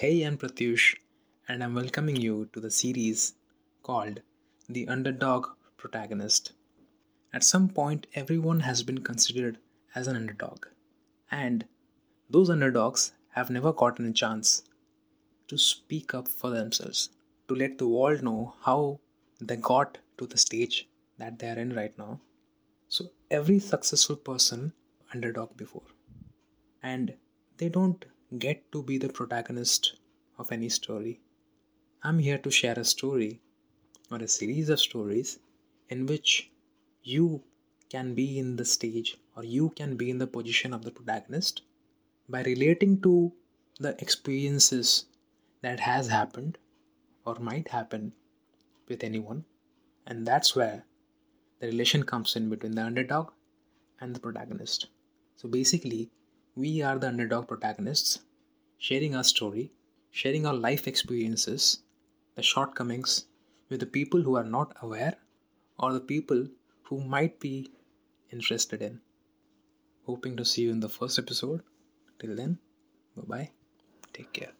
Hey, I'm Pratyush, and I'm welcoming you to the series called The Underdog Protagonist. At some point, everyone has been considered as an underdog, and those underdogs have never gotten a chance to speak up for themselves, to let the world know how they got to the stage that they are in right now. So, every successful person underdog before, and they don't get to be the protagonist of any story. I'm here to share a story or a series of stories in which you can be in the stage or you can be in the position of the protagonist by relating to the experiences that has happened or might happen with anyone and that's where the relation comes in between the underdog and the protagonist so basically we are the underdog protagonists, sharing our story, sharing our life experiences, the shortcomings with the people who are not aware or the people who might be interested in. Hoping to see you in the first episode. Till then, bye bye. Take care.